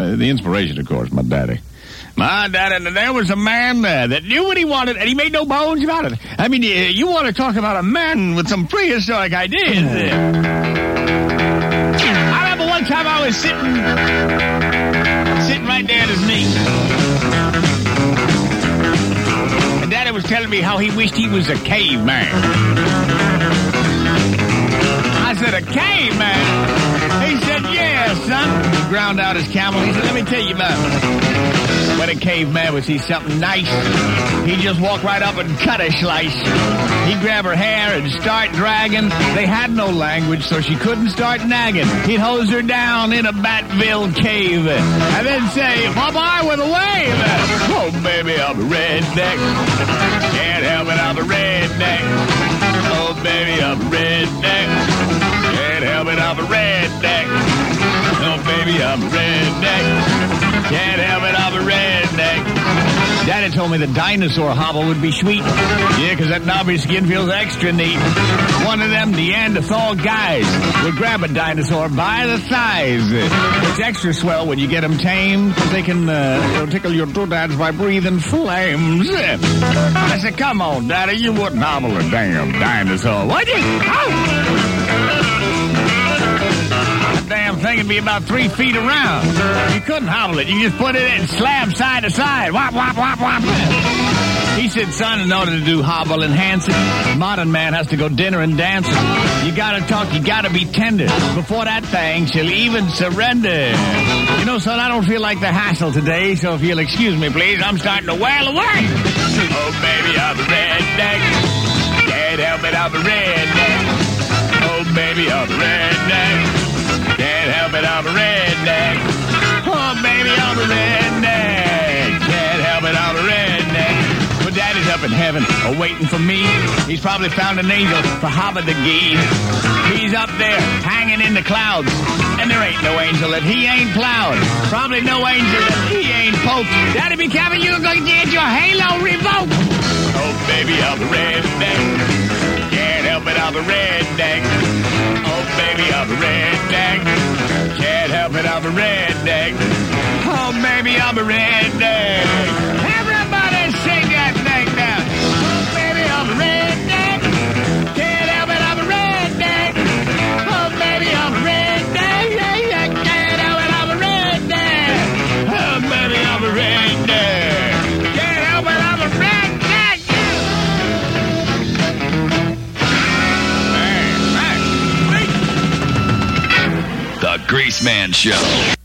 Uh, the inspiration, of course, my daddy. My daddy, and there was a man there that knew what he wanted, and he made no bones about it. I mean, you, you want to talk about a man with some prehistoric ideas? I remember one time I was sitting, sitting right there at his knee. And Daddy was telling me how he wished he was a caveman. I said, a caveman? He ground out his camel. He said, let me tell you about it. when a caveman would see something nice, he'd just walk right up and cut a slice. He'd grab her hair and start dragging. They had no language, so she couldn't start nagging. He'd hose her down in a Batville cave and then say, bye-bye with a wave. Oh, baby, I'm a redneck. Can't help it, I'm a redneck. Oh, baby, I'm a redneck. Can't help it, I'm a redneck. Oh, baby, I'm a redneck. Can't help it, I'm a redneck. Daddy told me the dinosaur hobble would be sweet. Yeah, 'cause that knobby skin feels extra neat. One of them Neanderthal guys would grab a dinosaur by the thighs. It's extra swell when you get them tamed. They can uh, tickle your doodads by breathing flames. I said, come on, Daddy, you wouldn't hobble a damn dinosaur, would you? That would be about three feet around. You couldn't hobble it. You just put it in, slab side to side. Wop, wop, wop, wop. He said, son, in order to do hobble and enhancing, modern man has to go dinner and dancing. You gotta talk, you gotta be tender. Before that thing, she'll even surrender. You know, son, I don't feel like the hassle today, so if you'll excuse me, please, I'm starting to wail away. Oh, baby, I'm a redneck. Can't help it, I'm a redneck. Oh, baby, I'm a redneck. Up in heaven, waiting for me. He's probably found an angel for Hava the Gee. He's up there, hanging in the clouds. And there ain't no angel that he ain't plowed. Probably no angel that he ain't poked. Daddy, be careful, you're to get your halo revoked. Oh, baby, I'm a redneck. Can't help it, I'm a redneck. Oh, baby, I'm a redneck. Can't help it, I'm a redneck. Oh, baby, I'm a redneck. Greaseman Show.